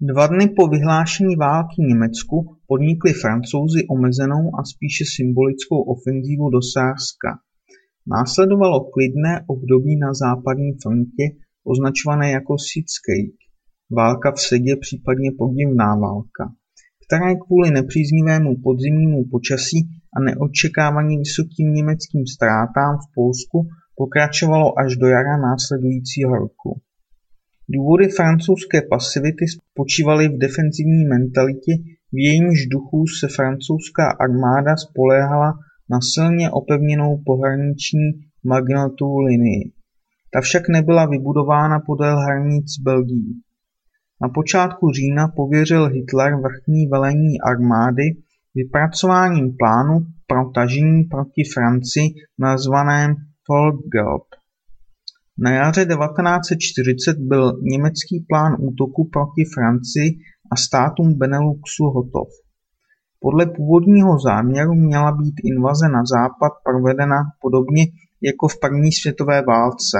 Dva dny po vyhlášení války Německu podnikli Francouzi omezenou a spíše symbolickou ofenzívu do Sárska. Následovalo klidné období na západní frontě označované jako Sitzkrieg, válka v sedě případně podivná válka, která kvůli nepříznivému podzimnímu počasí a neočekávaným vysokým německým ztrátám v Polsku pokračovalo až do jara následujícího roku. Důvody francouzské pasivity spočívaly v defenzivní mentalitě, v jejímž duchu se francouzská armáda spoléhala na silně opevněnou pohraniční Magnotovu linii. Ta však nebyla vybudována podél hranic Belgii. Na počátku října pověřil Hitler vrchní velení armády vypracováním plánu pro tažení proti Francii nazvaném Volksgelb. Na jaře 1940 byl německý plán útoku proti Francii a státům Beneluxu hotov. Podle původního záměru měla být invaze na západ provedena podobně jako v první světové válce.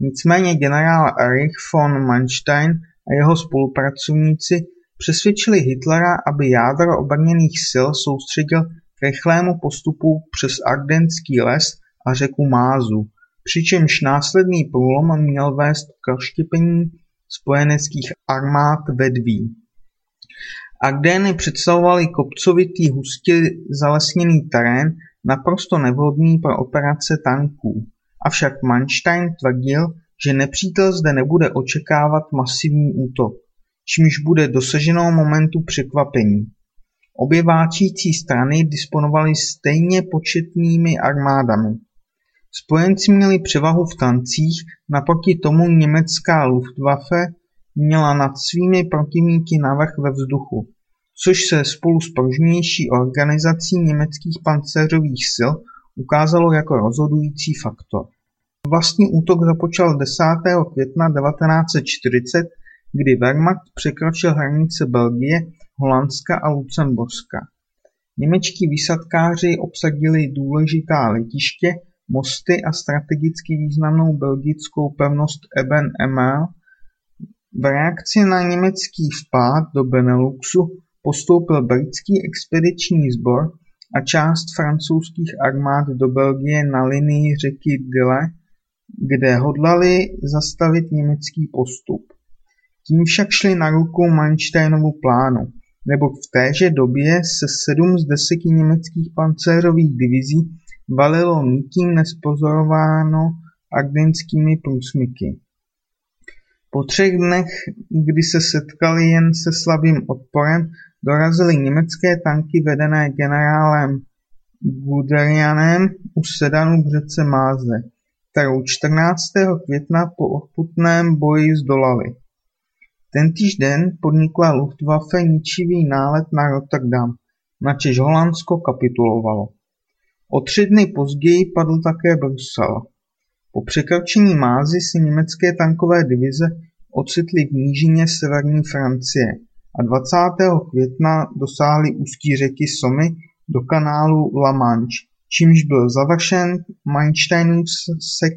Nicméně generál Erich von Manstein a jeho spolupracovníci přesvědčili Hitlera, aby jádro obrněných sil soustředil k rychlému postupu přes Ardenský les a řeku Mázu, přičemž následný průlom měl vést k rozštěpení spojeneckých armád vedví. Ardeny představovaly kopcovitý hustě zalesněný terén naprosto nevhodný pro operace tanků, avšak Manstein tvrdil, že nepřítel zde nebude očekávat masivní útok, čímž bude dosaženo momentu překvapení. Obě válčící strany disponovaly stejně početnými armádami. Spojenci měli převahu v tancích, naproti tomu německá Luftwaffe měla nad svými protivníky navrch ve vzduchu, což se spolu s pružnější organizací německých pancéřových sil ukázalo jako rozhodující faktor. Vlastní útok započal 10. května 1940, kdy Wehrmacht překročil hranice Belgie, Holandska a Lucemburska. Němečtí výsadkáři obsadili důležitá letiště, mosty a strategicky významnou belgickou pevnost Eben Emel. V reakci na německý vpád do Beneluxu postoupil britský expediční sbor a část francouzských armád do Belgie na linii řeky Dyle, kde hodlali zastavit německý postup. Tím však šli na ruku Mansteinovu plánu, nebo v téže době se sedm z deseti německých pancéřových divizí valilo nikým nespozorováno ardenskými průsmyky. Po třech dnech, kdy se setkali jen se slabým odporem, dorazily německé tanky vedené generálem Guderianem u Sedanu v řece Máze, kterou 14. května po odputném boji zdolali. Tentýž den podnikla Luftwaffe ničivý nálet na Rotterdam, načež Holandsko kapitulovalo. O tři dny později padl také Brusel. Po překročení Mázy se německé tankové divize ocitly v nížině severní Francie a 20. května dosáhly ústí řeky Somy do kanálu La Manche, čímž byl završen Mansteinův sek.